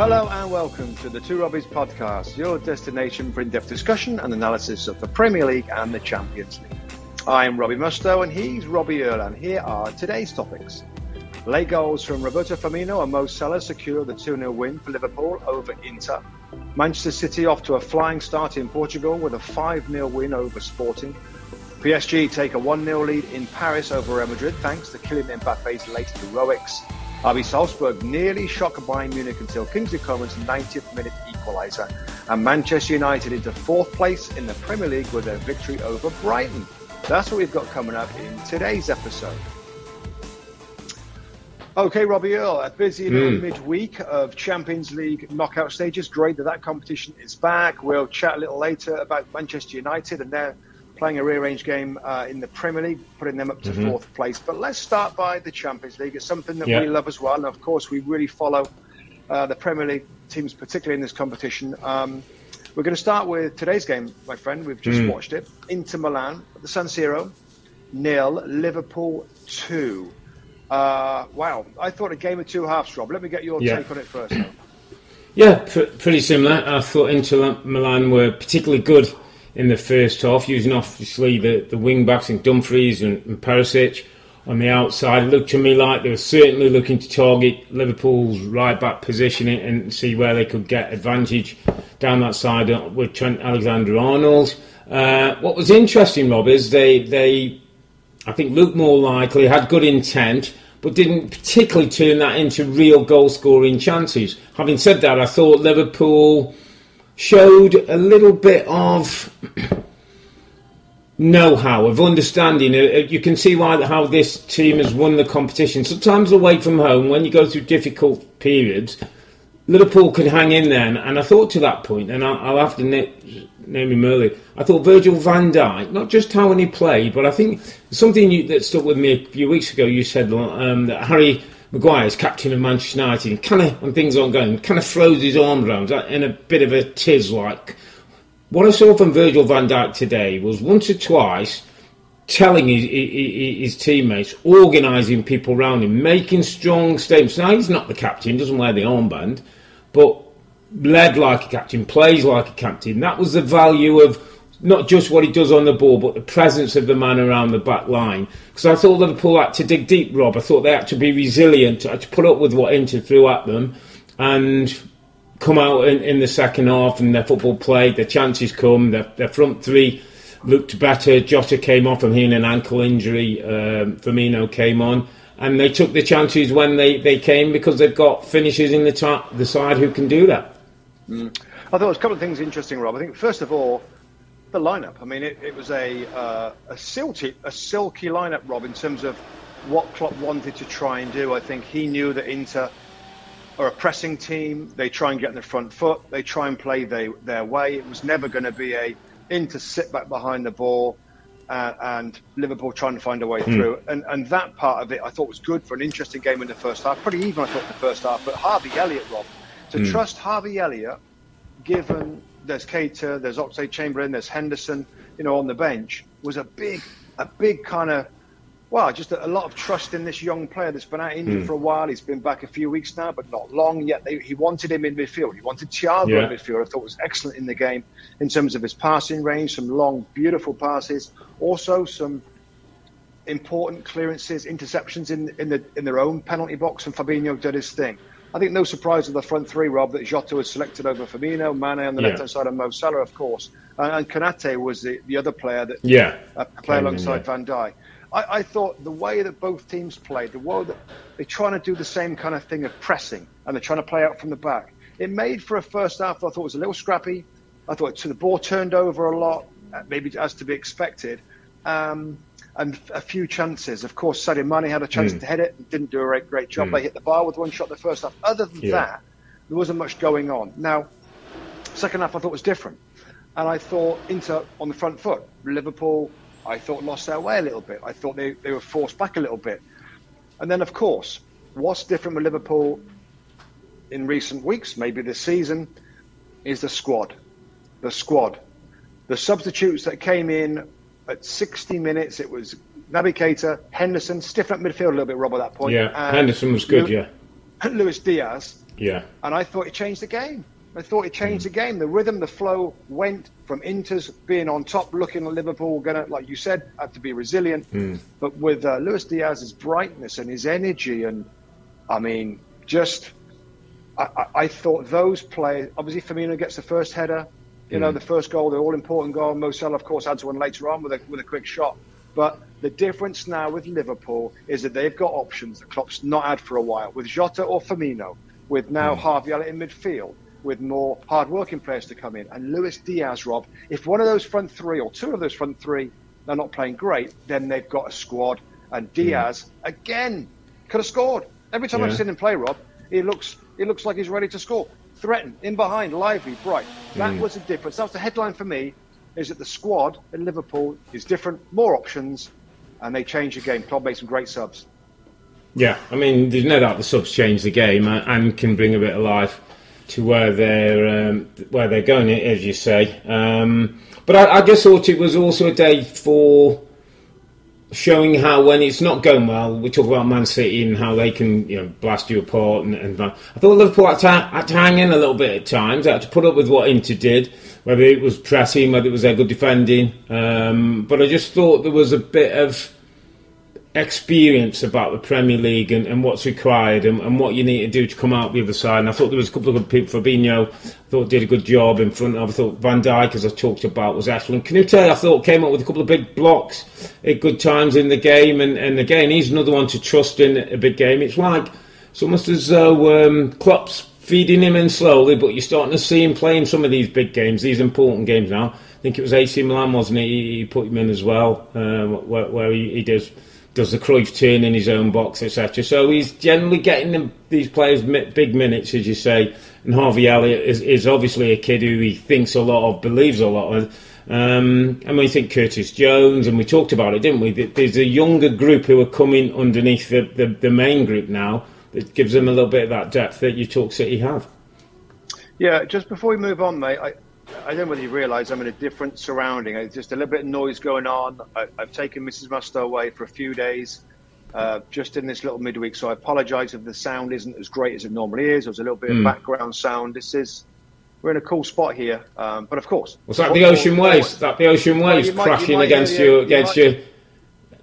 Hello and welcome to the Two Robbies podcast, your destination for in depth discussion and analysis of the Premier League and the Champions League. I am Robbie Mustoe and he's Robbie Earle, and here are today's topics. Late goals from Roberto Firmino and Mo Salah secure the 2 0 win for Liverpool over Inter. Manchester City off to a flying start in Portugal with a 5 0 win over Sporting. PSG take a 1 0 lead in Paris over Real Madrid thanks to Kylian Mbappe's late heroics. RB Salzburg nearly shocked Bayern Munich until Kingsley Coman's 90th minute equaliser. And Manchester United into fourth place in the Premier League with their victory over Brighton. That's what we've got coming up in today's episode. Okay, Robbie Earle, a busy mm. midweek of Champions League knockout stages. Great that that competition is back. We'll chat a little later about Manchester United and their playing a rearranged game uh, in the Premier League, putting them up to mm-hmm. fourth place. But let's start by the Champions League. It's something that yeah. we love as well. And of course, we really follow uh, the Premier League teams, particularly in this competition. Um, we're going to start with today's game, my friend. We've just mm. watched it. Inter Milan the San Siro, nil. Liverpool two. Uh, wow, I thought a game of two halves, Rob. Let me get your yeah. take on it first. Though. Yeah, pr- pretty similar. I thought Inter Milan were particularly good in the first half, using obviously the, the wing backs in Dumfries and, and Perisic on the outside. It looked to me like they were certainly looking to target Liverpool's right back position and see where they could get advantage down that side with Trent Alexander Arnold. Uh, what was interesting, Rob, is they, they, I think, looked more likely, had good intent, but didn't particularly turn that into real goal scoring chances. Having said that, I thought Liverpool showed a little bit of know-how of understanding. Uh, uh, you can see why how this team has won the competition. Sometimes away from home, when you go through difficult periods, Liverpool could hang in there. And I thought to that point, and I'll, have to name him early. I thought Virgil Van Dijk, not just how he played, but I think something you, that stuck with me a few weeks ago. You said um, that Harry Maguire is captain of Manchester United, and kind of when things aren't going, kind of throws his arm around in a bit of a tiz like. What I saw from Virgil van Dijk today was once or twice telling his, his, his teammates, organising people around him, making strong statements. Now he's not the captain, doesn't wear the armband, but led like a captain, plays like a captain. That was the value of not just what he does on the ball, but the presence of the man around the back line. Because I thought Liverpool had to dig deep, Rob. I thought they had to be resilient, had to put up with what Inter threw at them, and come out in, in the second half and their football played. Their chances come. Their, their front three looked better. Jota came off from here an ankle injury. Um, Firmino came on. And they took the chances when they, they came because they've got finishers in the, ta- the side who can do that. Mm. I thought there was a couple of things interesting, Rob. I think, first of all, the lineup. I mean, it, it was a uh, a silky a silky lineup, Rob, in terms of what Klopp wanted to try and do. I think he knew that Inter are a pressing team. They try and get in the front foot. They try and play they, their way. It was never going to be a Inter sit back behind the ball. Uh, and Liverpool trying to find a way mm. through. And, and that part of it I thought was good for an interesting game in the first half. Pretty even, I thought, in the first half. But Harvey Elliott, Rob, to mm. trust Harvey Elliott, given there's Keita, there's Oxlade Chamberlain, there's Henderson, you know, on the bench, was a big, a big kind of, well, just a, a lot of trust in this young player that's been out injured mm. for a while. He's been back a few weeks now, but not long yet. They, he wanted him in midfield. He wanted Thiago yeah. in midfield. I thought was excellent in the game in terms of his passing range, some long, beautiful passes, also some important clearances, interceptions in in the in their own penalty box, and Fabinho did his thing. I think no surprise of the front three, Rob, that Jota was selected over Firmino, Mane on the yeah. left hand side, and Mo Salah, of course. And, and Konate was the, the other player that yeah uh, play alongside yeah. Van Dijk. I, I, thought the way that both teams played, the way that they're trying to do the same kind of thing of pressing, and they're trying to play out from the back. It made for a first half that I thought was a little scrappy. I thought the ball turned over a lot, uh, maybe as to be expected. Um, and a few chances. Of course, Sadio Mane had a chance mm. to hit it, and didn't do a great, great job. Mm. They hit the bar with one shot the first half. Other than yeah. that, there wasn't much going on. Now, second half I thought was different, and I thought Inter on the front foot. Liverpool, I thought lost their way a little bit. I thought they, they were forced back a little bit, and then of course, what's different with Liverpool in recent weeks, maybe this season, is the squad. The squad. The substitutes that came in at 60 minutes, it was Naby Keita, Henderson, stiffened up midfield a little bit, Rob, at that point. Yeah, Henderson was good, yeah. Luis Diaz. Yeah. And I thought it changed the game. I thought it changed mm. the game. The rhythm, the flow went from Inter's being on top, looking at Liverpool, gonna, like you said, have to be resilient. Mm. But with uh, Luis Diaz's brightness and his energy, and I mean, just, I, I, thought those players, obviously Firmino gets the first header, you mm. know, the first goal, the all important goal. Mo Salah, of course, adds one later on with a, with a quick shot. But the difference now with Liverpool is that they've got options that Klopp's not had for a while, with Jota or Firmino, with now mm. Harvey Elliott in midfield with more hard-working players to come in. And Luis Diaz, Rob, if one of those front three or two of those front three are not playing great, then they've got a squad. And hmm. Diaz mm. again could have scored every time yeah. I've seen him play. Rob, he looks he looks like he's ready to score. Threatened, in behind, lively, bright. That mm. was the difference. That was the headline for me. Is that the squad in Liverpool is different, more options, and they change the game. Klopp made some great subs. Yeah, I mean, there's no doubt the subs change the game and can bring a bit of life to where they're um, where they're going, as you say. Um, but I, I, just thought it was also a day for showing how when it's not going well, we talk about Man City and how they can you know blast you apart. And, and I thought Liverpool had to, had to, hang in a little bit at times. They had to put up with what Inter did, whether it was pressing, whether it was their good defending. Um, but I just thought there was a bit of experience about the Premier League and, and what's required and, and, what you need to do to come out the other side. And I thought there was a couple of good people. Fabinho, I thought did a good job in front of. I thought Van Dijk, as I talked about, was excellent. Konate, I thought came up with a couple of big blocks at good times in the game. And, and again, he's another one to trust in a big game. It's like it's almost as though um, Klopp's feeding him in slowly, but you're starting to see him playing some of these big games, these important games now. I think it was AC Milan, wasn't it? He, he put him in as well, uh, where, where he, he does does the Cruyff turn in his own box, etc. So he's generally getting them, these players big minutes, as you say. And Harvey Elliott is, is obviously a kid who he thinks a lot of, believes a lot of. Um, and we think Curtis Jones, and we talked about it, didn't we? There's a younger group who are coming underneath the, the, the main group now that gives them a little bit of that depth that you talk City have. Yeah, just before we move on, mate, I, I don't know whether you realise I'm in a different surrounding. There's just a little bit of noise going on. I, have taken Mrs. Mustoe away for a few days, uh, just in this little midweek. So I apologise if the sound isn't as great as it normally is. There's a little bit mm. of hmm. background sound. This is we're in a cool spot here, um, but of course, was that the ocean waves? That the ocean waves well, crashing might, against you, against you.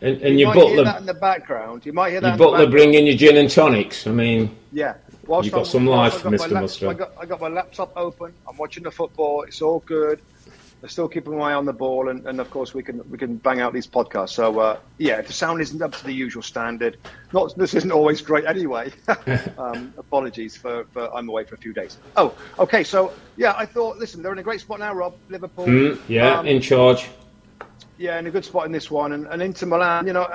And, and you your butler in the background. You might hear that. Your butler bringing your gin and tonics. I mean, yeah, Whilst You've got I'm, some life, Mr. Mustoe. I got, I got my laptop open. I'm watching the football. It's all good. I'm still keeping my eye on the ball, and, and of course we can we can bang out these podcasts. So uh, yeah, if the sound isn't up to the usual standard, not this isn't always great anyway. um, apologies for, for I'm away for a few days. Oh, okay. So yeah, I thought listen, they're in a great spot now, Rob. Liverpool. Mm, yeah, um, in charge. Yeah, in a good spot in this one, and, and Inter Milan. You know,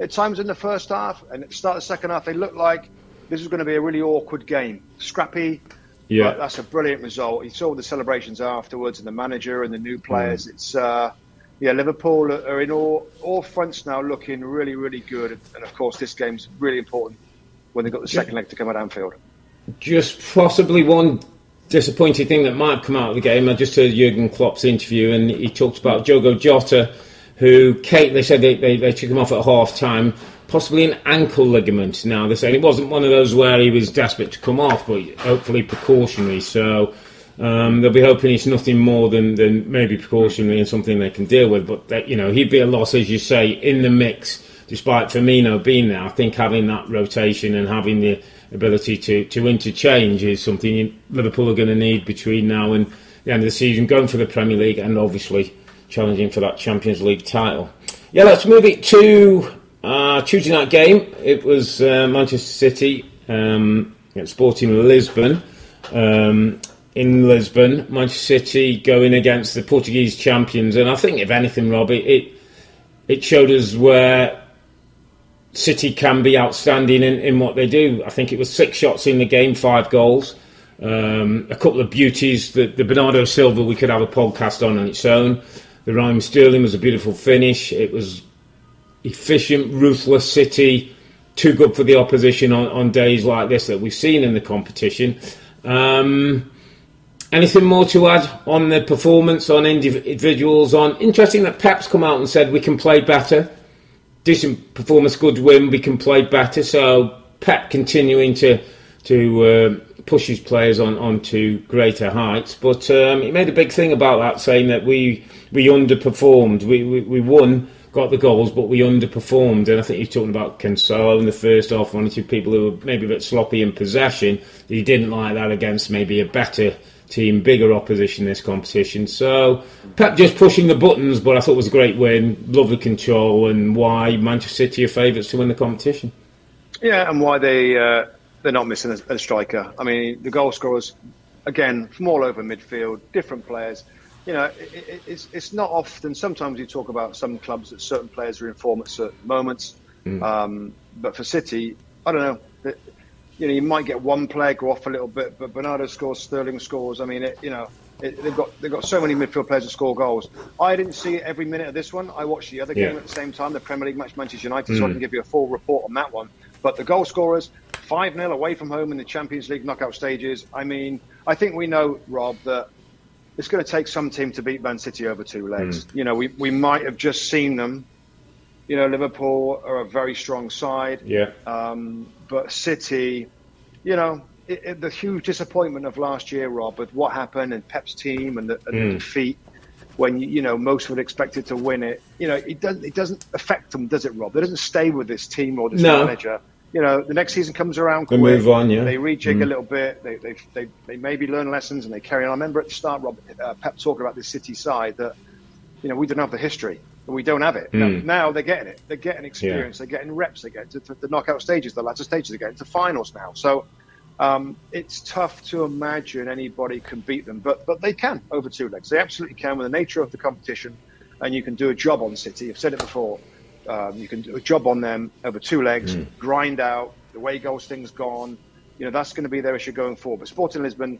at times in the first half and at the start of the second half, they looked like this is going to be a really awkward game. Scrappy. Yeah, that's a brilliant result. You saw the celebrations afterwards, and the manager and the new players. Mm. It's uh, yeah, Liverpool are in all all fronts now, looking really, really good. And of course, this game's really important when they've got the second leg to come at Anfield. Just possibly one disappointing thing that might have come out of the game. I just heard Jurgen Klopp's interview, and he talked about Diogo Jota, who Kate. They said they, they, they took him off at half time possibly an ankle ligament. Now they're saying it wasn't one of those where he was desperate to come off, but hopefully precautionary. So um, they'll be hoping it's nothing more than, than maybe precautionary and something they can deal with. But that, you know he'd be a loss, as you say, in the mix. Despite Firmino being there, I think having that rotation and having the ability to, to interchange is something Liverpool are going to need between now and the end of the season, going for the Premier League and obviously challenging for that Champions League title. Yeah, let's move it to uh, Tuesday night game, it was uh, Manchester City um, Sporting Lisbon. Um, in Lisbon, Manchester City going against the Portuguese champions, and I think if anything, Rob, it it, it showed us where City can be outstanding in, in what they do. I think it was six shots in the game, five goals. Um, a couple of beauties. The, the Bernardo Silva, we could have a podcast on on its own. The Raheem Sterling was a beautiful finish. It was efficient, ruthless City, too good for the opposition on, on days like this that we've seen in the competition. Um, anything more to add on the performance, on individuals? On interesting that Pep's come out and said we can play better. Decent performance, good win. We can play better. So Pep continuing to to uh, push his players on onto greater heights. But um, he made a big thing about that, saying that we we underperformed. We we, we won. Got the goals, but we underperformed. And I think he's talking about Cancelo in the first half, one or two people who were maybe a bit sloppy in possession. He didn't like that against maybe a better team, bigger opposition in this competition. So Pep just pushing the buttons, but I thought it was a great win, lovely control, and why Manchester City are favourites to win the competition. Yeah, and why they uh, they're not missing a, a, striker. I mean, the goal scorers again from all over midfield, different players. You know, it, it, it's it's not often. Sometimes you talk about some clubs that certain players are in form at certain moments, mm. um, but for City, I don't know you know, you might get one player go off a little bit, but Bernardo scores, Sterling scores. I mean, it, you know, it, they've got they've got so many midfield players to score goals. I didn't see every minute of this one. I watched the other yeah. game at the same time, the Premier League match, Manchester United, mm. so I can mm. give you a full report on that one. But the goal scorers, 5 0 away from home in the Champions League knockout stages. I mean, I think we know, Rob, that it's going to take some team to beat Man City over two legs. Mm. You know, we, we might have just seen them. You know, Liverpool are a very strong side. Yeah. Um, but City, you know, it, it, the huge disappointment of last year, Rob, with what happened and Pep's team and the, and mm. the defeat when you, you know most would expect it to win it. You know, it doesn't it doesn't affect them, does it, Rob? It doesn't stay with this team or this no. manager. You know, the next season comes around. Quick, they move on, yeah. They rejig mm. a little bit. They, they they they maybe learn lessons and they carry on. I remember at the start, Rob, uh, Pep talking about this City side that you know we don't have the history and we don't have it. Mm. Now, now, they're getting it. They're getting experience. Yeah. They're getting reps. They get to, to, the knockout stages, the latter stages. They're getting to finals now. So um, it's tough to imagine anybody can beat them, but but they can over two legs. They absolutely can with the nature of the competition, and you can do a job on City. I've said it before. Um, you can do a job on them over two legs, mm. grind out the way goals things gone. You know that's going to be their issue going forward. But Sporting Lisbon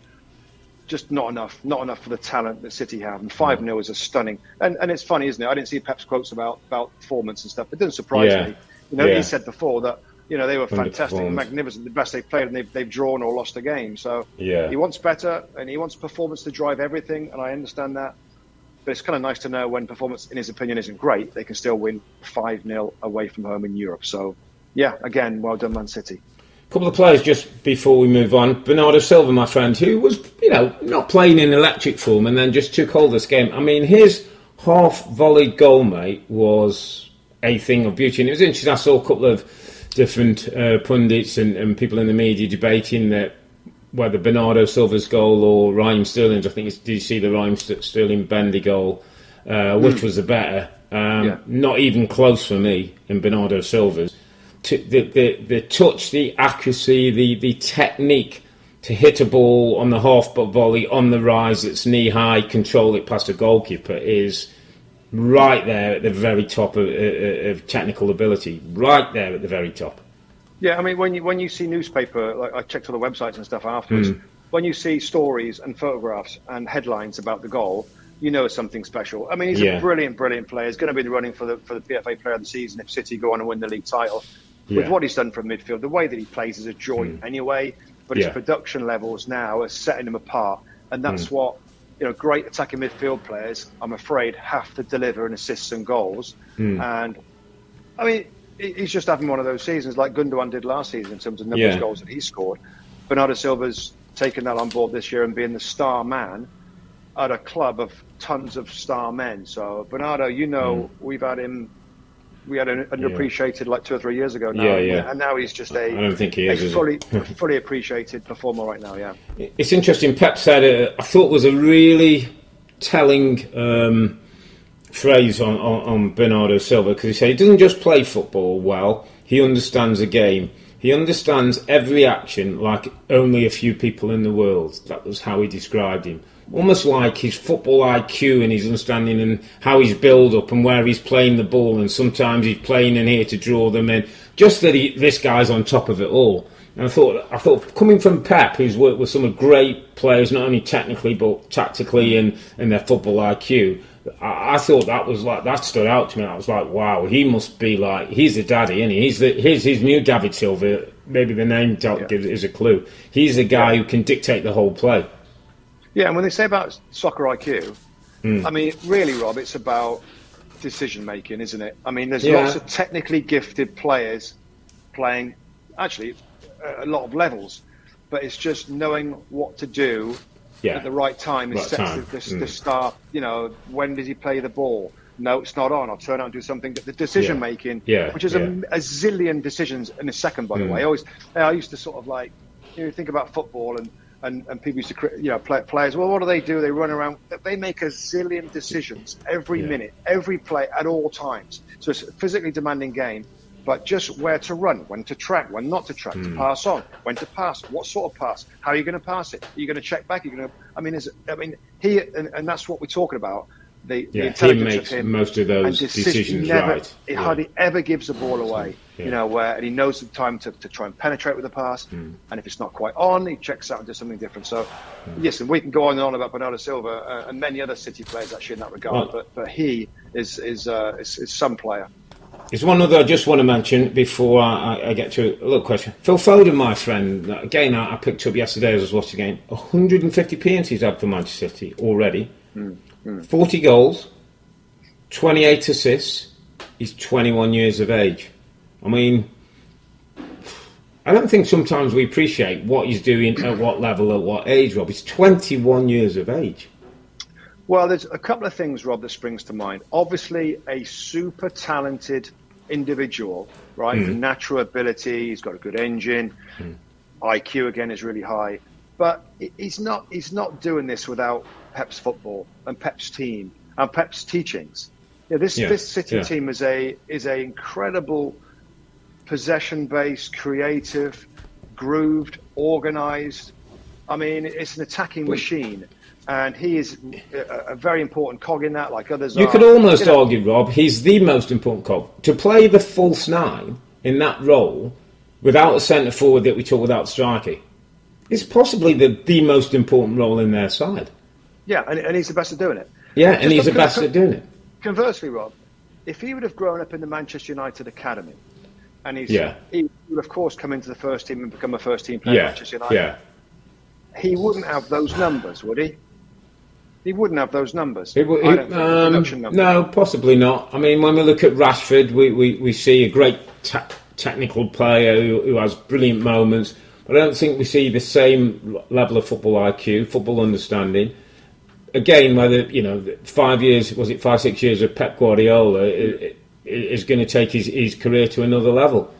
just not enough, not enough for the talent that City have. And 5 0 is a stunning. And, and it's funny, isn't it? I didn't see Pep's quotes about, about performance and stuff. It doesn't surprise yeah. me. You know, yeah. he said before that, you know, they were fantastic, magnificent, the best they've played, and they've, they've drawn or lost a game. So yeah. he wants better, and he wants performance to drive everything, and I understand that. But it's kind of nice to know when performance, in his opinion, isn't great, they can still win 5 0 away from home in Europe. So, yeah, again, well done, Man City A couple of players just before we move on. Bernardo Silva, my friend, who was, you know, not playing in electric form and then just took hold this game. I mean, his half volleyed goal, mate, was a thing of beauty. And it was interesting. I saw a couple of different uh, pundits and, and, people in the media debating that whether Bernardo Silva's goal or Raheem Sterling's, I think, did you see the Ryan Sterling bendy goal, uh, which mm. was the better? Um, yeah. Not even close for me in Bernardo Silva's to, the, the, the touch, the accuracy, the, the technique to hit a ball on the half but volley on the rise that's knee high, control it past a goalkeeper is right there at the very top of, of, technical ability, right there at the very top. Yeah, I mean, when you when you see newspaper, like I checked all the websites and stuff afterwards. Mm. When you see stories and photographs and headlines about the goal, you know it's something special. I mean, he's yeah. a brilliant, brilliant player. He's going to be running for the for the PFA Player of the Season if City go on and win the league title yeah. with what he's done from midfield. The way that he plays is a joy mm. anyway, but yeah. his production levels now are setting him apart, and that's mm. what you know. Great attacking midfield players, I'm afraid, have to deliver in assists and goals. Mm. And I mean, he's just having one of those seasons like Gundogan did last season in terms of number yeah. of goals that he scored. Bernardo Silva's taken that on board this year and being the star man at a club of tons of star men. So Bernardo, you know, mm. we've had him we had an underappreciated yeah. like two or three years ago now. Yeah, yeah. And now he's just a, I don't think he is, fully, fully appreciated performer right now, yeah. It's interesting. Pep said, uh, I thought was a really telling um, phrase on, on, on Bernardo Silva because he said he doesn't just play football well, he understands the game. He understands every action like only a few people in the world. That was how he described him almost like his football IQ and his understanding and how he's build up and where he's playing the ball and sometimes he's playing in here to draw them in. Just that he, this guy's on top of it all. And I thought, I thought coming from Pep, who's worked with some of great players, not only technically but tactically and, and their football IQ, I, I, thought that was like that stood out to me. I was like, wow, he must be like he's the daddy, isn't he? He's the he's his new David Silva. Maybe the name yeah. gives is a clue. He's the guy yeah. who can dictate the whole play. Yeah, and when they say about soccer IQ, mm. I mean, really, Rob, it's about decision making, isn't it? I mean, there's yeah. lots of technically gifted players playing, actually, a lot of levels. but it's just knowing what to do Yeah. at the right time and Right sets time. the, the, Mm. the start. You know, when does he play the ball? No, it's not on. I'll turn out and do something. The decision making, Yeah, which is yeah. a, a zillion decisions in a second. By the Mm. way, I always I used to sort of like you know think about football and. And, and people used to, you know, play, players. Well, what do they do? They run around. They make a zillion decisions every Yeah. minute, every play, at all times. So it's a physically demanding game but just where to run, when to track, when not to track, to Hmm. pass on, when to pass, what sort of pass, how are you going to pass it? Are you going to check back? Are you going to? I mean, is I mean, he and, and that's what we're talking about. The, the Yeah, he makes of him most of those decisions he never, right. He Yeah. hardly ever gives the ball away. Yeah. You know, where and he knows the time to, to try and penetrate with the pass. Hmm. And if it's not quite on, he checks out and does something different. So, yes, and we can go on and on about Bernardo Silva uh, and many other City players actually in that regard. Well- but but he is is, uh, is is some player. There's one other I just want to mention before I, I get to a little question. Phil Foden, my friend, again, I, I picked up yesterday as I was watching the game. 150 appearances had for Manchester City already. Hmm, hmm. 40 goals, 28 assists. He's 21 years of age. I mean, I don't think sometimes we appreciate what he's doing at what level, at what age, Rob. He's 21 years of age. Well, there's a couple of things, Rob, that springs to mind. Obviously, a super talented individual, right? Mm. Natural ability, he's got a good engine, IQ again is really high, but he's not he's not doing this without Pep's football and Pep's team and Pep's teachings. Yeah, this Yeah, this City yeah. team is a is a incredible possession based, creative, grooved, organized. I mean, it's an attacking machine, and he is a, a very important cog in that, like others You are. could almost You know, argue, Rob, he's the most important cog. To play the false nine in that role without a centre forward that we talk without striker is possibly the, the most important role in their side. Yeah, and, and he's the best at doing it. Yeah, and Just he's the best at- at doing it. Conversely, Rob, if he would have grown up in the Manchester United academy, and he's, Yeah. he would of course come into the first team and become a first team player at Yeah, Manchester United. yeah. He wouldn't have those numbers, would he? He wouldn't have those numbers. It, w- I it- don't think, the um, numbers. no, possibly not. I mean, when we look at Rashford, we, we, we see a great ta- technical player who, who has brilliant moments, but I don't think we see the same level of football IQ, football understanding. Again, whether you know, five years was it five six years of Pep Guardiola i- i- is going to take his, his career to another level.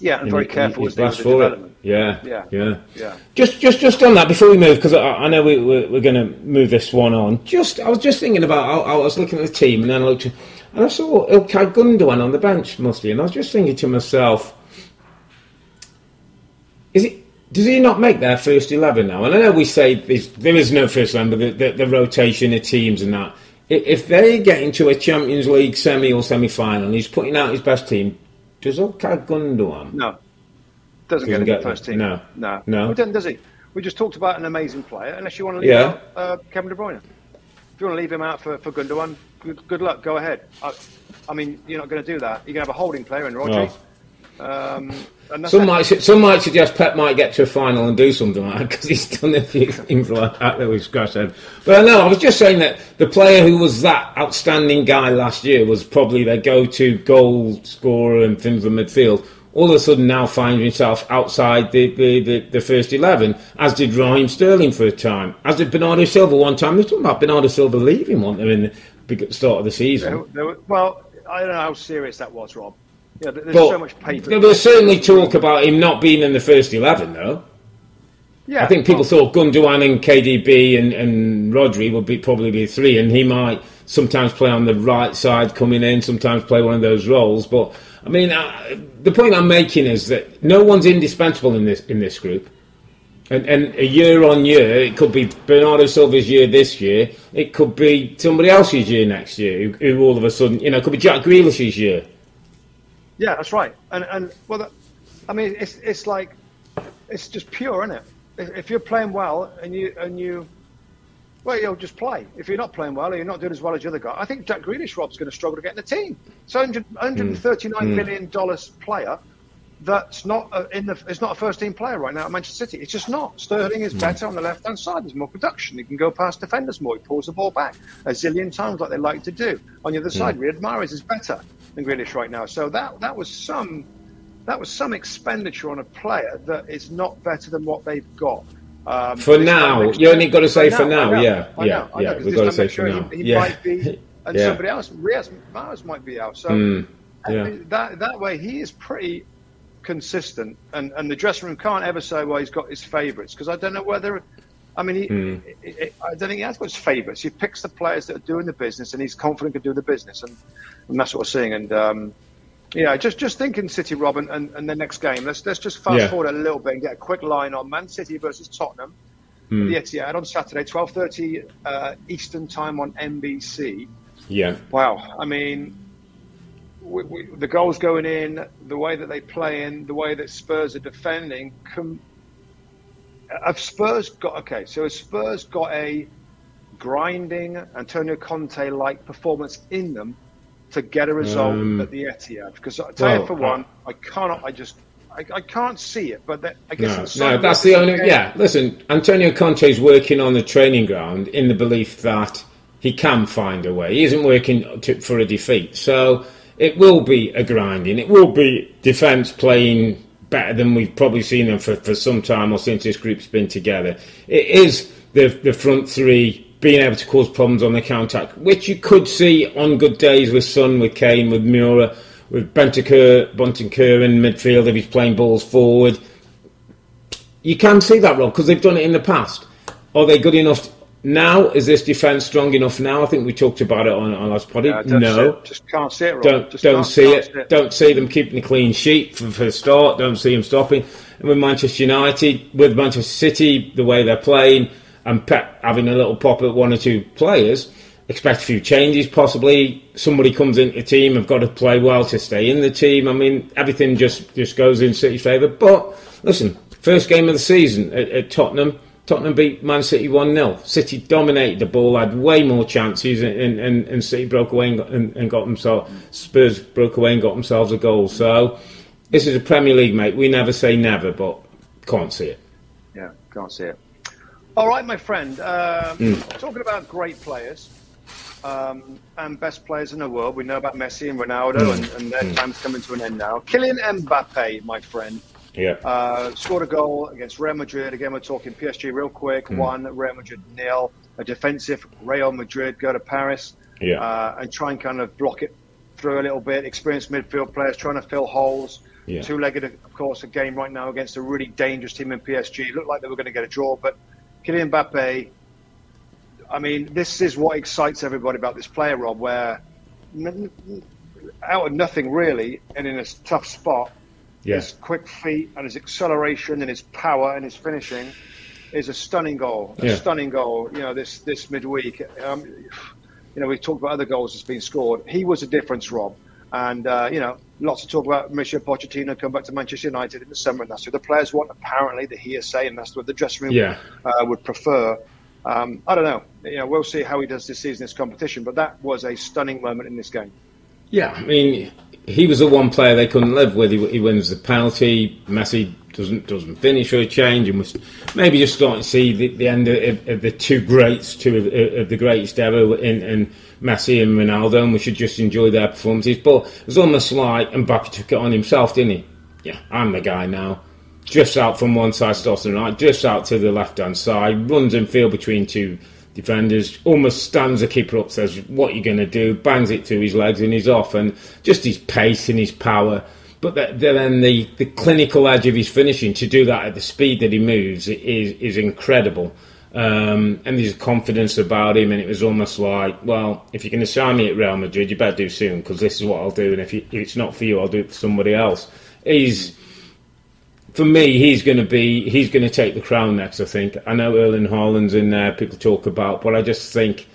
Yeah, and very he- careful with the blessed for it. development. Yeah, Yeah. yeah, Yeah. Just, just, just on that before we move, because I, I know we, we're, we're going to move this one on. Just, I was just thinking about. I, I was looking at the team, and then I looked, and I saw Ilkay Gundogan on the bench mostly, and I was just thinking to myself, is it? Does he not make their first eleven now? And I know we say there's, no first eleven, but the, the, the rotation of teams and that. If they get into a Champions League semi or semi final, and he's putting out his best team, does Ilkay Gundogan? No. Doesn't, Doesn't get into the first team. No. No. No. He doesn't, does he? We just talked about an amazing player, unless you want to leave Yeah. out uh, Kevin De Bruyne. If you want to leave him out for, for Gundogan, good, good luck, go ahead. I, I mean, you're not going to do that. You're going to have a holding player in Rodri. Um, Some might some might suggest Pep might get to a final and do something like that because he's done a few things like that that we've scratched. But no, I was just saying that the player who was that outstanding guy last year was probably their go-to goal scorer and things in midfield. All of a sudden now finds himself outside the, the, the, the first 11, as did Raheem Sterling for a time, as did Bernardo Silva one time. They're talking about Bernardo Silva leaving, weren't they, in the start of the season? Were- well, I don't know how serious that was, Rob. Yeah, there's But so much paper. there was certainly talk about him not being in the first 11, though. Yeah, I think people well, thought Gundogan and KDB and, and Rodri would be probably be three, and he might sometimes play on the right side coming in, sometimes play one of those roles. But I mean, uh, the point I'm making is that no one's indispensable in this in this group. And, and a year on year, it could be Bernardo Silva's year this year. It could be somebody else's year next year. Who, who all of a sudden, you know, it could be Jack Grealish's year. Yeah, that's right. And and well, that, I mean, it's it's like it's just pure, isn't it? If, you're playing well and you and you, well, you'll just play. If you're not playing well or you're not doing as well as the other guy, I think Jack Grealish Rob's going to struggle to get in the team. It's 100, 139 hmm. hmm. million dollars player. That's not a, in the. It's not a first team player right now at Manchester City. It's just not. Sterling is hmm. better on the left hand side. There's more production. He can go past defenders more. He pulls the ball back a zillion times like they like to do. On the other side, Riyad Mahrez is better than Grealish right now. So that that was some that was some expenditure on a player that is not better than what they've got. Um, for now, you only got to say for now, yeah, yeah, yeah. We've got to say for now. He, he yeah. might be, and yeah. somebody else, Riyad Mahrez might be out. So mm, yeah. That that way, he is pretty consistent, and and the dressing room can't ever say, well, he's got his favourites because I don't know whether. I mean, he, mm. I don't think he has got his favourites. He picks the players that are doing the business, and he's confident to do the business, and, and that's what we're seeing. And um, yeah, just just thinking City, Robin, and, and the next game. Let's let's just fast yeah. forward a little bit and get a quick line on Man City versus Tottenham. Mm. The Etihad on Saturday, twelve thirty uh, Eastern time on NBC. Yeah. Wow. I mean, we, we, the goals going in, the way that they play in, the way that Spurs are defending. Com- have Spurs got okay? So has Spurs got a grinding Antonio Conte like performance in them to get a result um, at the Etihad? Because I tell well, you for one, uh, I cannot. I just. I, I can't see it, but that, I guess no, no that's the only. Game. Yeah, listen, Antonio Conte is working on the training ground in the belief that he can find a way. He isn't working to, for a defeat, so it will be a grinding. It will be defence playing better than we've probably seen them for, for some time or since this group's been together. It is the the front three being able to cause problems on the counter attack, which you could see on good days with Son, with Kane, with Moura, with Bentancur, Bentancur in midfield if he's playing balls forward. You can see that, Rob, because they've done it in the past. Are they good enough now? Is this defence strong enough now? I think we talked about it on, on last podcast. Yeah, no. just can't see it, Rob. Don't, just don't see it. it. Don't see them keeping a clean sheet for, for the start. Don't see them stopping. And with Manchester United, with Manchester City, the way they're playing – and Pep having a little pop at one or two players, expect a few changes possibly. Somebody comes into the team, have got to play well to stay in the team. I mean, everything just, just goes in City's favour. But listen, first game of the season at, at Tottenham, Tottenham beat Man City 1 0. City dominated the ball, had way more chances, and, and, and City broke away and got, and, and got themselves, Spurs broke away and got themselves a goal. So, this is a Premier League, mate. We never say never, but can't see it. Yeah, can't see it. All right, my friend. Um, mm. Talking about great players um, and best players in the world, we know about Messi and Ronaldo, mm. and, and, their mm. time's coming to an end now. Kylian Mbappe, my friend, yeah, uh, scored a goal against Real Madrid. Again, we're talking PSG real quick. Mm. One, Real Madrid nil. A defensive Real Madrid go to Paris yeah. uh, and try and kind of block it through a little bit. Experienced midfield players trying to fill holes. Yeah. Two-legged, of course, a game right now against a really dangerous team in PSG. It looked like they were going to get a draw, but Kylian Mbappe, I mean, this is what excites everybody about this player, Rob, where out of nothing really, and in a tough spot, yeah. his quick feet and his acceleration and his power and his finishing is a stunning goal. A yeah. stunning goal. You know, this this midweek. Um, you know, we've talked about other goals that's been scored. He was a difference, Rob. And, uh, you know, lots of talk about Mauricio Pochettino come back to Manchester United in the summer, and that's what the players want, apparently, the hearsay, and that's what the dressing room yeah. uh, would prefer. Um, I don't know. You know, we'll see how he does this season, this competition, but that was a stunning moment in this game. Yeah, I mean, he was the one player they couldn't live with. He, he wins the penalty. Messi doesn't doesn't finish or change, and was maybe just starting to see the, the end of, of, the two greats, two of, of the greatest ever in, in Messi and Ronaldo, and we should just enjoy their performances. But it was almost like Mbappe took it on himself, didn't he? Yeah, I'm the guy now. Drifts out from one side, starts the right, drifts out to the left hand side, runs in field between two defenders, almost stands the keeper up, says, What are you going to do? Bangs it to his legs, and he's off. And just his pace and his power. But then the, the clinical edge of his finishing to do that at the speed that he moves is, is incredible. Um, and there's confidence about him, and it was almost like, well, if you're going to sign me at Real Madrid, you better do soon because this is what I'll do, and if, you, if, it's not for you, I'll do it for somebody else. He's, for me, he's going to be, he's going to take the crown next. I think. I know Erling Haaland's in there. People talk about, but I just think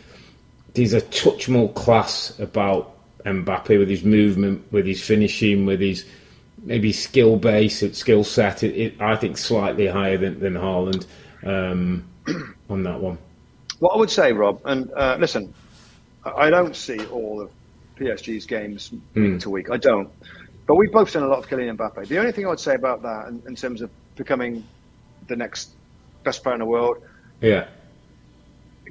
there's a touch more class about Mbappe with his movement, with his finishing, with his maybe skill base, skill set. It, it, I think slightly higher than than Haaland. Um, on that one? What I would say, Rob, and uh, listen, I don't see all of PSG's games mm. week to week. I don't. But we've both seen a lot of Kylian Mbappe. The only thing I would say about that, in, in terms of becoming the next best player in the world, yeah,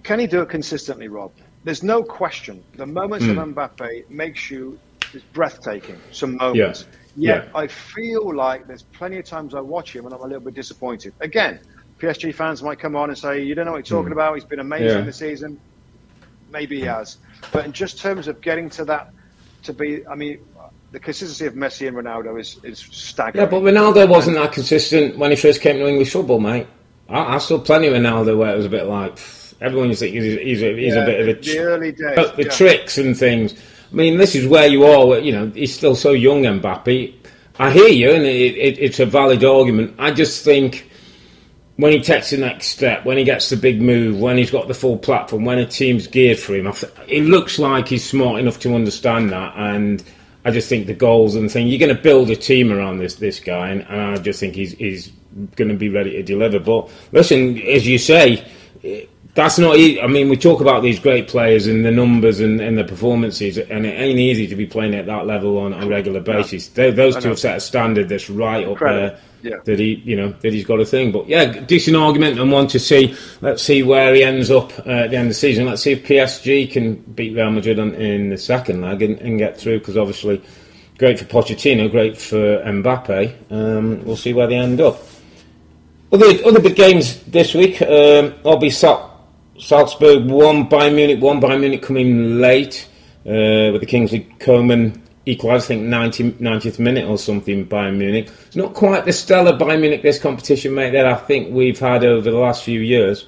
can he do it consistently, Rob? There's no question. The moments mm. of hmm. Mbappe makes you is breathtaking. Some moments. Yeah. Yet yeah. I feel like there's plenty of times I watch him and I'm a little bit disappointed. Again, PSG fans might come on and say, "You don't know what you're talking mm. about. He's been amazing yeah. this season." Maybe he has, but in just terms of getting to that, to be, I mean, the consistency of Messi and Ronaldo is, is staggering. Yeah, but Ronaldo wasn't that consistent when he first came to English football, mate. I, I saw plenty of Ronaldo where it was a bit like everyone was thinking he's, he's, a, he's yeah, a bit of a the early days, but the yeah. tricks and things. I mean, this is where you are. You know, he's still so young, Mbappe. I hear you, and it, it, it's a valid argument. I just think when he takes the next step, when he gets the big move, when he's got the full platform, when a team's geared for him, th- it looks like he's smart enough to understand that. And I just think the goals and thing, you're going to build a team around this this guy, and, and I just think he's he's going to be ready to deliver. But listen, as you say, that's not. easy. I mean, we talk about these great players and the numbers and, and the performances, and it ain't easy to be playing at that level on a regular basis. Yeah. those two have set a standard that's right Incredible. up there. Yeah. That he, you know, that he's got a thing. But yeah, decent argument and one to see. Let's see where he ends up uh, at the end of the season. Let's see if PSG can beat Real Madrid on, in the second leg and, and get through. Because obviously, great for Pochettino, great for Mbappe. Um, we'll see where they end up. Other other big games this week. Um, I'll be sat Salzburg won, Bayern Munich won, Bayern Munich coming late uh, with the Kingsley Coman equalised, I think, 90, 90th minute or something, Bayern Munich. It's not quite the stellar Bayern Munich this competition, mate, that I think we've had over the last few years.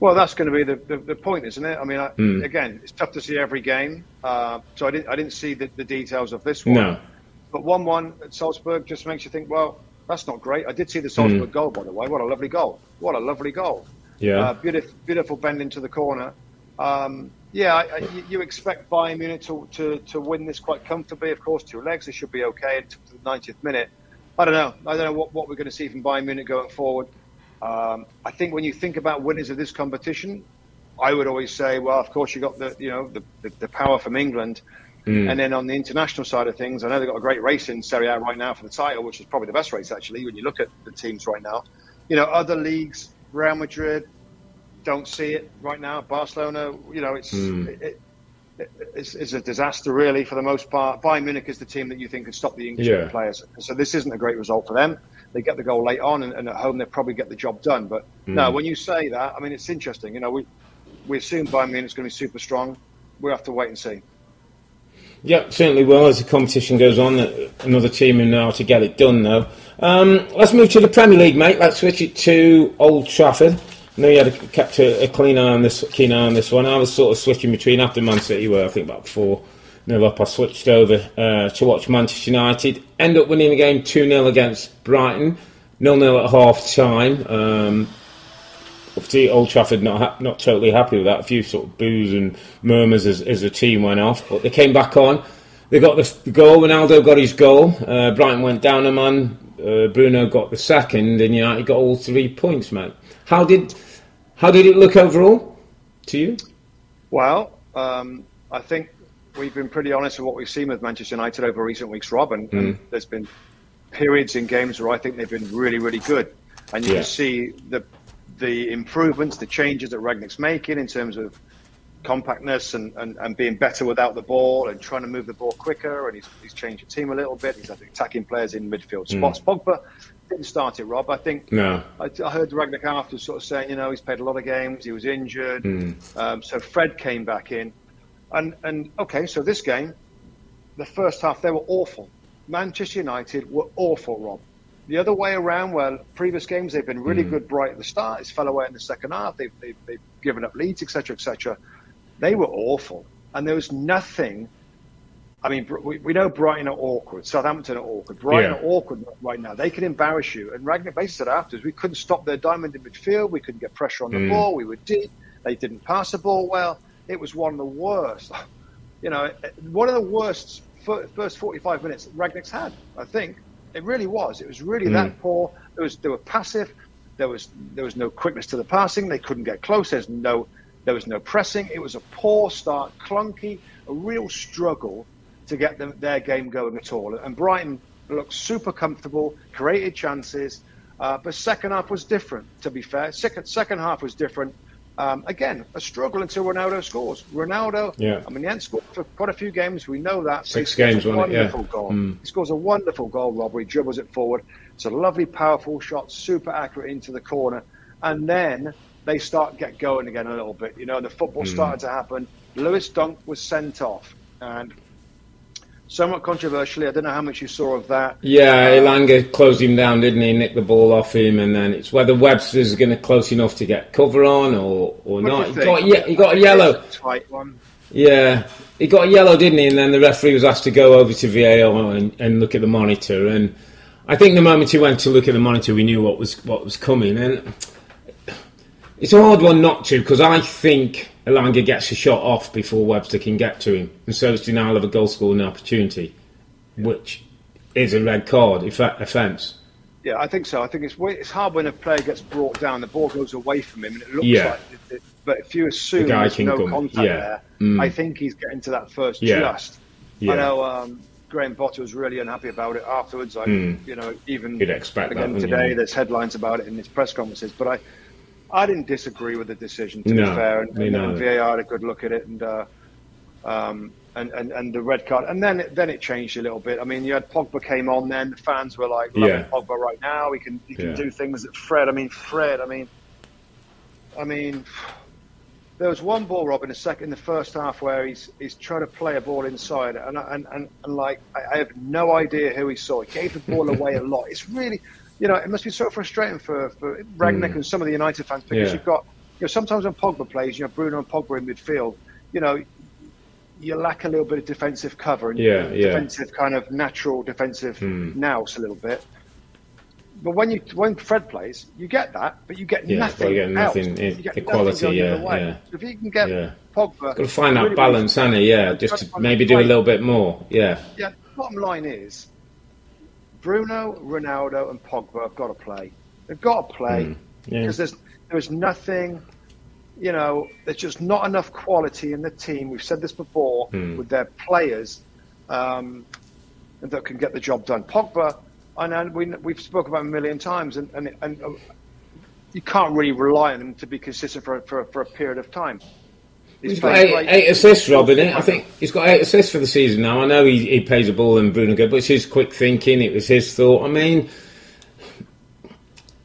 Well, that's going to be the, the, the point, isn't it? I mean, I, mm. again, it's tough to see every game. Uh, so I didn't, I didn't see the, the details of this one. No. But 1 1 at Salzburg just makes you think, well, that's not great. I did see the Salzburg mm. goal, by the way. What a lovely goal. What a lovely goal. Yeah. Uh, beautiful, beautiful bend into the corner. Um, yeah, I, I, you expect Bayern Munich to, to, to win this quite comfortably. Of course, two legs, they should be okay until the 90th minute. I don't know. I don't know what, what we're going to see from Bayern Munich going forward. Um, I think when you think about winners of this competition, I would always say, well, of course you got the you know the, the, the power from England, mm. and then on the international side of things, I know they've got a great race in Serie A right now for the title, which is probably the best race actually when you look at the teams right now. You know, other leagues Real Madrid don't see it right now. Barcelona, you know, it's mm. it, it, it's, it's, a disaster really for the most part. Bayern Munich is the team that you think could stop the English yeah. players. So this isn't a great result for them. They get the goal late on, and, and at home they probably get the job done. But mm. no, when you say that, I mean it's interesting. You know, we we assume Bayern Munich's going to be super strong. We have to wait and see. Yeah, certainly will as the competition goes on. Another team in now to get it done, though. Um, let's move to the Premier League, mate. Let's switch it to Old Trafford. I know you had a, kept a, a, clean eye on this, keen eye on this one. I was sort of switching between after Man City, where I think about four nil up. I switched over uh, to watch Manchester United. End up winning the game two 0 against Brighton, nil nil at half time. Um, obviously, Old Trafford not ha- not totally happy with that. A few sort of boos and murmurs as, as the team went off, but they came back on. They got the, the goal. Ronaldo got his goal. Uh, Brighton went down a man. Uh, Bruno got the second, and United got all three points, mate. How did how did it look overall to you? Well, um, I think we've been pretty honest with what we've seen with Manchester United over recent weeks, Rob, and, mm. and there's been periods in games where I think they've been really, really good, and you yeah. can see the the improvements, the changes that Rangnick's making in terms of compactness and, and, and being better without the ball and trying to move the ball quicker. And he's, he's changed the team a little bit. He's had attacking players in midfield spots. Mm. Pogba didn't start it, Rob. I think no. I, I heard Rangnick after sort of saying, you know, he's played a lot of games. He was injured, mm. um, so Fred came back in, and and okay, so this game, the first half they were awful. Manchester United were awful, Rob. The other way around, well, previous games they've been really mm. good, bright at the start, it's fell away in the second half. They've, they've, they've given up leads, etc., etc. They were awful, and there was nothing I mean, we, we know Brighton are awkward. Southampton are awkward. Brighton yeah. are awkward right now. They can embarrass you. And Rangnick basically said afterwards, we couldn't stop their diamond in midfield. We couldn't get pressure on the mm. ball. We were deep. They didn't pass the ball well. It was one of the worst. You know, one of the worst first 45 minutes Rangnick's had, I think. It really was. It was really mm. that poor. There was, they were passive. There was, there was no quickness to the passing. They couldn't get close. There's no, there was no pressing. It was a poor start, clunky, a real struggle to get them, their game going at all. And Brighton looked super comfortable, created chances, uh, but second half was different. To be fair, second second half was different. Um, again, a struggle until Ronaldo scores. Ronaldo, yeah. I mean, he hasn't scored for quite a few games. We know that. Six games, wasn't it? Yeah. goal. Mm. He scores a wonderful goal, Rob, he dribbles it forward. It's a lovely, powerful shot, super accurate into the corner. And then they start get going again a little bit. You know, the football mm. started to happen. Lewis Dunk was sent off. And somewhat controversially. I don't know how much you saw of that. Yeah, Elanga closed him down, didn't he? Nicked the ball off him, and then it's whether Webster's going to close enough to get cover on or or what not. He got, yeah, he got a yellow. Tight one. Yeah, he got a yellow, didn't he? And then the referee was asked to go over to VAR and, and look at the monitor. And I think the moment he went to look at the monitor, we knew what was what was coming. And it's a hard one not to because I think Elanga gets a shot off before Webster can get to him, and so does denial of a goal scoring opportunity, yeah. which is a red card offence. Yeah, I think so. I think it's it's hard when a player gets brought down, the ball goes away from him, and it looks yeah. like. It, it, but if you assume the there's no come, contact yeah. there, mm. I think he's getting to that first yeah. just. I know um, Graham Potter was really unhappy about it afterwards. I, mm. you know, even You'd again that, today, there's headlines about it in his press conferences. But I, I didn't disagree with the decision. To no, be fair, and, and, and VAR had a good look at it, and uh, um, and, and and the red card, and then it, then it changed a little bit. I mean, you had Pogba came on, then the fans were like, yeah. Pogba right now. He can he can yeah. do things that Fred. I mean, Fred. I mean, I mean. There was one ball, Rob, in the second, in the first half, where he's he's trying to play a ball inside, and and and, and like I, I have no idea who he saw. He gave the ball away a lot. It's really, you know, it must be so frustrating for, for Rangnick mm. and some of the United fans because yeah. you've got, you know, sometimes when Pogba plays, you know, Bruno and Pogba in midfield, you know, you lack a little bit of defensive cover and yeah, defensive yeah. kind of natural defensive mm. nous a little bit. But when you when Fred plays, you get that, but you get yeah, nothing. You get nothing. In, you get equality, yeah, yeah. So if you can get yeah. Pogba, got to find that really balance, Anna. Yeah, just to maybe do a little bit more. Yeah. Yeah. Bottom line is, Bruno, Ronaldo, and Pogba have got to play. They've got to play mm, because there's there's nothing. You know, there's just not enough quality in the team. We've said this before mm. with their players um, that can get the job done. Pogba, and we, we've spoken about a million times, and, and, and uh, you can't really rely on him to be consistent for, for, for a period of time. He's, he's got eight, eight, assists, Robin. I think he's got eight assists for the season now. I know he, he plays a ball and Bruno good, but it's his quick thinking. It was his thought. I mean,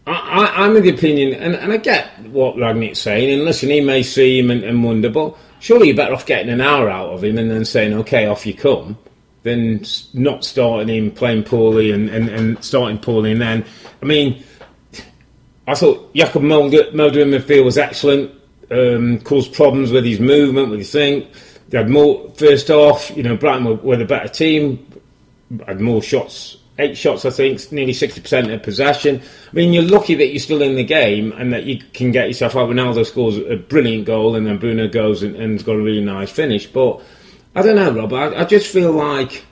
I, am of the opinion, and, and I get what Rangnick's saying. And listen, he may see him and, and wonder, but surely you're better off getting an hour out of him and then saying, "Okay, off you come," than not starting him playing poorly and, and, and starting poorly. And then, I mean, I thought Jakub Moder in midfield was excellent um, caused problems with his movement, with his thing. They had more first off. You know, Brighton were, were the better team. Had more shots, eight shots, I think, nearly sixty percent of possession. I mean, you're lucky that you're still in the game and that you can get yourself out. Ronaldo scores a brilliant goal, and then Bruno goes and, and's got a really nice finish. But I don't know, Rob. I, I just feel like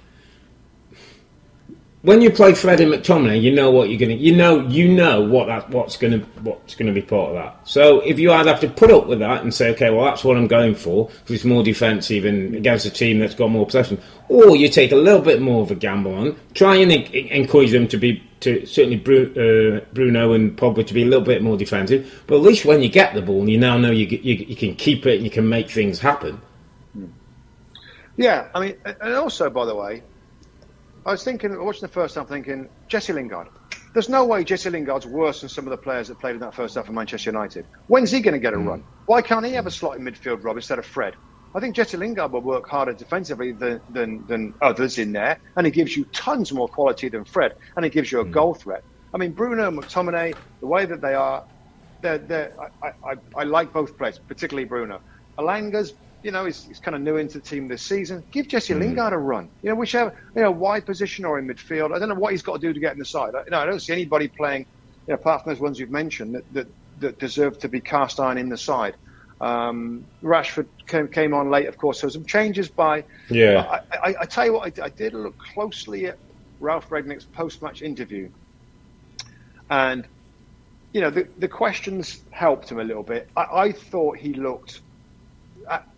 when you play Freddie McTominay, you know what you're to, you know, you know what that, what's going to, what's to be part of that. So if you either have to put up with that and say, okay, well, that's what I'm going for because it's more defensive and against a team that's got more possession, or you take a little bit more of a gamble on, try and encourage them to be, to certainly uh, Bruno and Pogba to be a little bit more defensive. But at least when you get the ball, and you now know you, you, you can keep it and you can make things happen. Yeah, I mean, and also, by the way, I was thinking, watching the first half, thinking Jesse Lingard. There's no way Jesse Lingard's worse than some of the players that played in that first half of Manchester United. When's he going to get a mm. run? Why can't he have a slot in midfield, Rob, instead of Fred? I think Jesse Lingard will work harder defensively than, than, than others in there, and he gives you tons more quality than Fred, and he gives you a mm. goal threat. I mean, Bruno and McTominay, the way that they are, they're, they're, I, I, I like both players, particularly Bruno. Elanga's you know, he's, he's kind of new into the team this season. Give Jesse mm. Lingard a run. You know, whichever, you know, wide position or in midfield. I don't know what he's got to do to get in the side. I, you know, I don't see anybody playing, you know, apart from those ones you've mentioned, that, that, that deserve to be cast iron in the side. Um, Rashford came, came on late, of course. So some changes by. Yeah. I, I, I tell you what, I, I, did look closely at Ralf Rangnick's post-match interview, and you know the the questions helped him a little bit. I, I thought he looked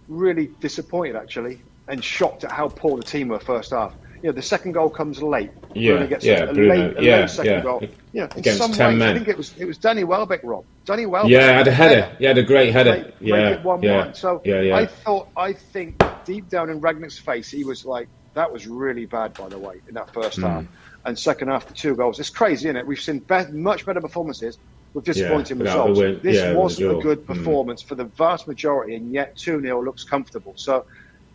really disappointed actually and shocked at how poor the team were first half. you know, the second goal comes late. Yeah, Bruno gets yeah, a, Bruno, late, a yeah, late second yeah. goal. You know, in Against some 10 ways, men. I think it was it was Danny Welbeck, Rob. Danny Welbeck. Yeah, had a header. Yeah, had a great header. Make, yeah, it one yeah, one. So yeah, yeah. I thought, I think deep down in Rangnick's face, he was like, "That was really bad, by the way, in that first hmm. half." And second half, the two goals. It's crazy, isn't it? We've seen be- much better performances with disappointing the results. win- This yeah, wasn't a good. Hmm. performance for the vast majority, and yet two 0 looks comfortable. So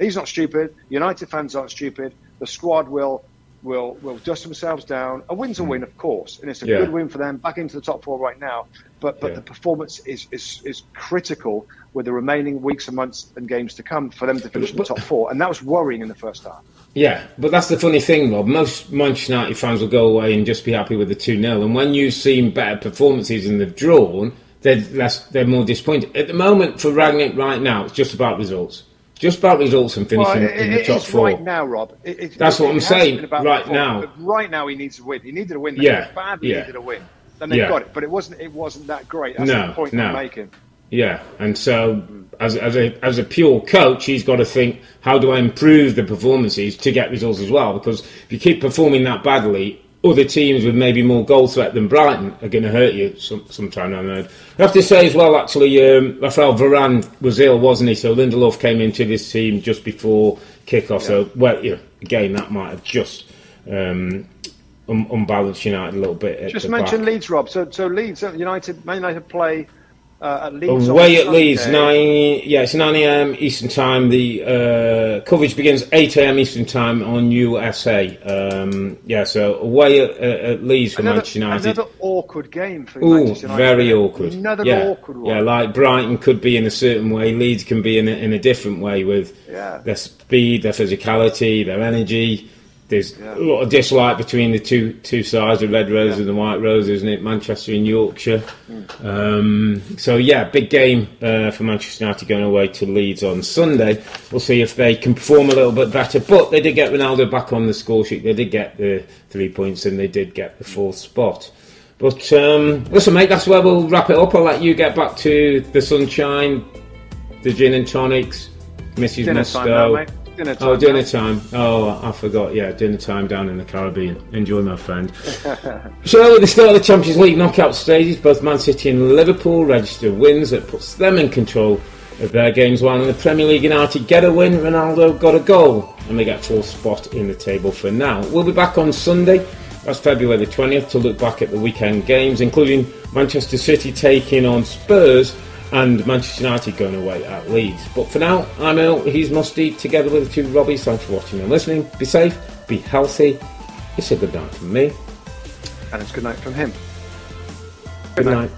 he's not stupid. United fans aren't stupid. The squad will. Will, will dust themselves down. A win's a win, of course, and it's a. Yeah. good win for them. Back into the top four right now, but but Yeah. the performance is, is is critical with the remaining weeks and months and games to come for them to finish in the top four, and that was worrying in the first half. Yeah, but that's the funny thing, Rob. Most Manchester United fans will go away and just be happy with the 2 0. And when you've seen better performances and they've drawn, they're, less, they're more disappointed. At the moment, for Rangnick right now, it's just about results. Just about results and Well, finishing it, in the it top is four. right now, Rob. It, it, That's what I'm saying, about right now. right now, he needs a win. He needed a win. They Yeah, badly yeah. needed a win, and they Yeah. got it. But it wasn't. It wasn't that great. That's No, the point no. I'm making. Yeah, and so as, as a as a pure coach, he's got to think, how do I improve the performances to get results as well? Because if you keep performing that badly, other teams with maybe more goal threat than Brighton are going to hurt you some, sometime down the road. I have to say as well, actually, um, Raphael Varane was ill, wasn't he? So Lindelof came into this team just before kick-off. So, well, you know, again, that might have just um, un- unbalanced United a little bit. Just mention back. Leeds, Rob. So so Leeds, uh, United, Man United play uh, at Leeds. Away at Leeds, nine. Yeah, it's nine a.m. Eastern time. The uh, coverage begins eight a.m. Eastern time on USA. Um, yeah, so away at, at, at Leeds for Another, Manchester United. another awkward game for Ooh, Manchester United. very awkward. Another yeah. awkward one. Yeah, like Brighton could be in a certain way, Leeds can be in a, in a different way with Yeah. their speed, their physicality, their energy. There's Yeah. a lot of dislike between the two two sides, the red rose Yeah. and the white rose, isn't it? Manchester and Yorkshire. Hmm. Um, so yeah, big game uh, for Manchester United going away to Leeds on Sunday. We'll see if they can perform a little bit better. But they did get Ronaldo back on the score sheet. They did get the three points and they did get the fourth spot. But um, listen, mate, that's where we'll wrap it up. I'll let you get back to the sunshine, the gin and tonics, Mrs. Dinner Musco. time. Dinner oh, time. Oh, dinner now. time. Oh, I forgot. Yeah, dinner time down in the Caribbean. Enjoy, my friend. so, at the start of the Champions League knockout stages, both Man City and Liverpool register wins that puts them in control of their games. While in the Premier League, United get a win, Ronaldo got a goal, and they get fourth spot in the table for now. We'll be back on Sunday. That's February the 20th to look back at the weekend games, including Manchester City taking on Spurs and Manchester United going away at Leeds. But for now, I'm Earle, he's Musty, together with the two Robbies. Thanks for watching and listening. Be safe, be healthy. It's a good night from me. And it's good night from him. Good night.